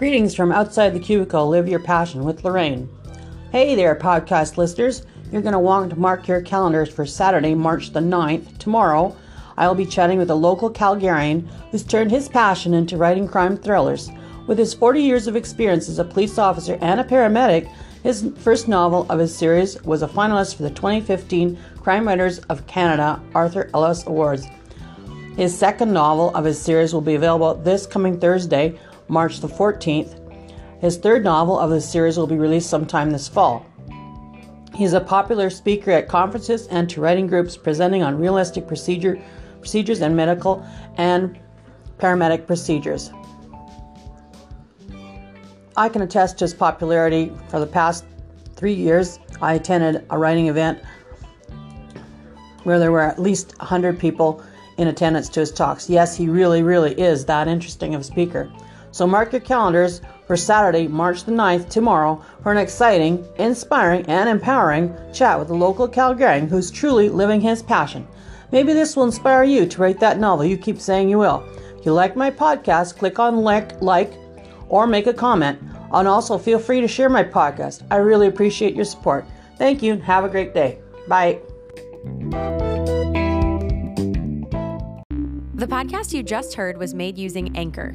Greetings from outside the cubicle. Live your passion with Lorraine. Hey there, podcast listeners. You're going to want to mark your calendars for Saturday, March the 9th. Tomorrow, I'll be chatting with a local Calgarian who's turned his passion into writing crime thrillers. With his 40 years of experience as a police officer and a paramedic, his first novel of his series was a finalist for the 2015 Crime Writers of Canada Arthur Ellis Awards. His second novel of his series will be available this coming Thursday, March the 14th. His third novel of the series will be released sometime this fall. He's a popular speaker at conferences and to writing groups presenting on realistic procedure, procedures and medical and paramedic procedures. I can attest to his popularity for the past three years. I attended a writing event where there were at least 100 people in attendance to his talks. Yes, he really, really is that interesting of a speaker. So mark your calendars for Saturday, March the 9th, tomorrow, for an exciting, inspiring, and empowering chat with a local Calgarian who's truly living his passion. Maybe this will inspire you to write that novel you keep saying you will. If you like my podcast, click on like, like or make a comment. And also feel free to share my podcast. I really appreciate your support. Thank you and have a great day. Bye. The podcast you just heard was made using Anchor.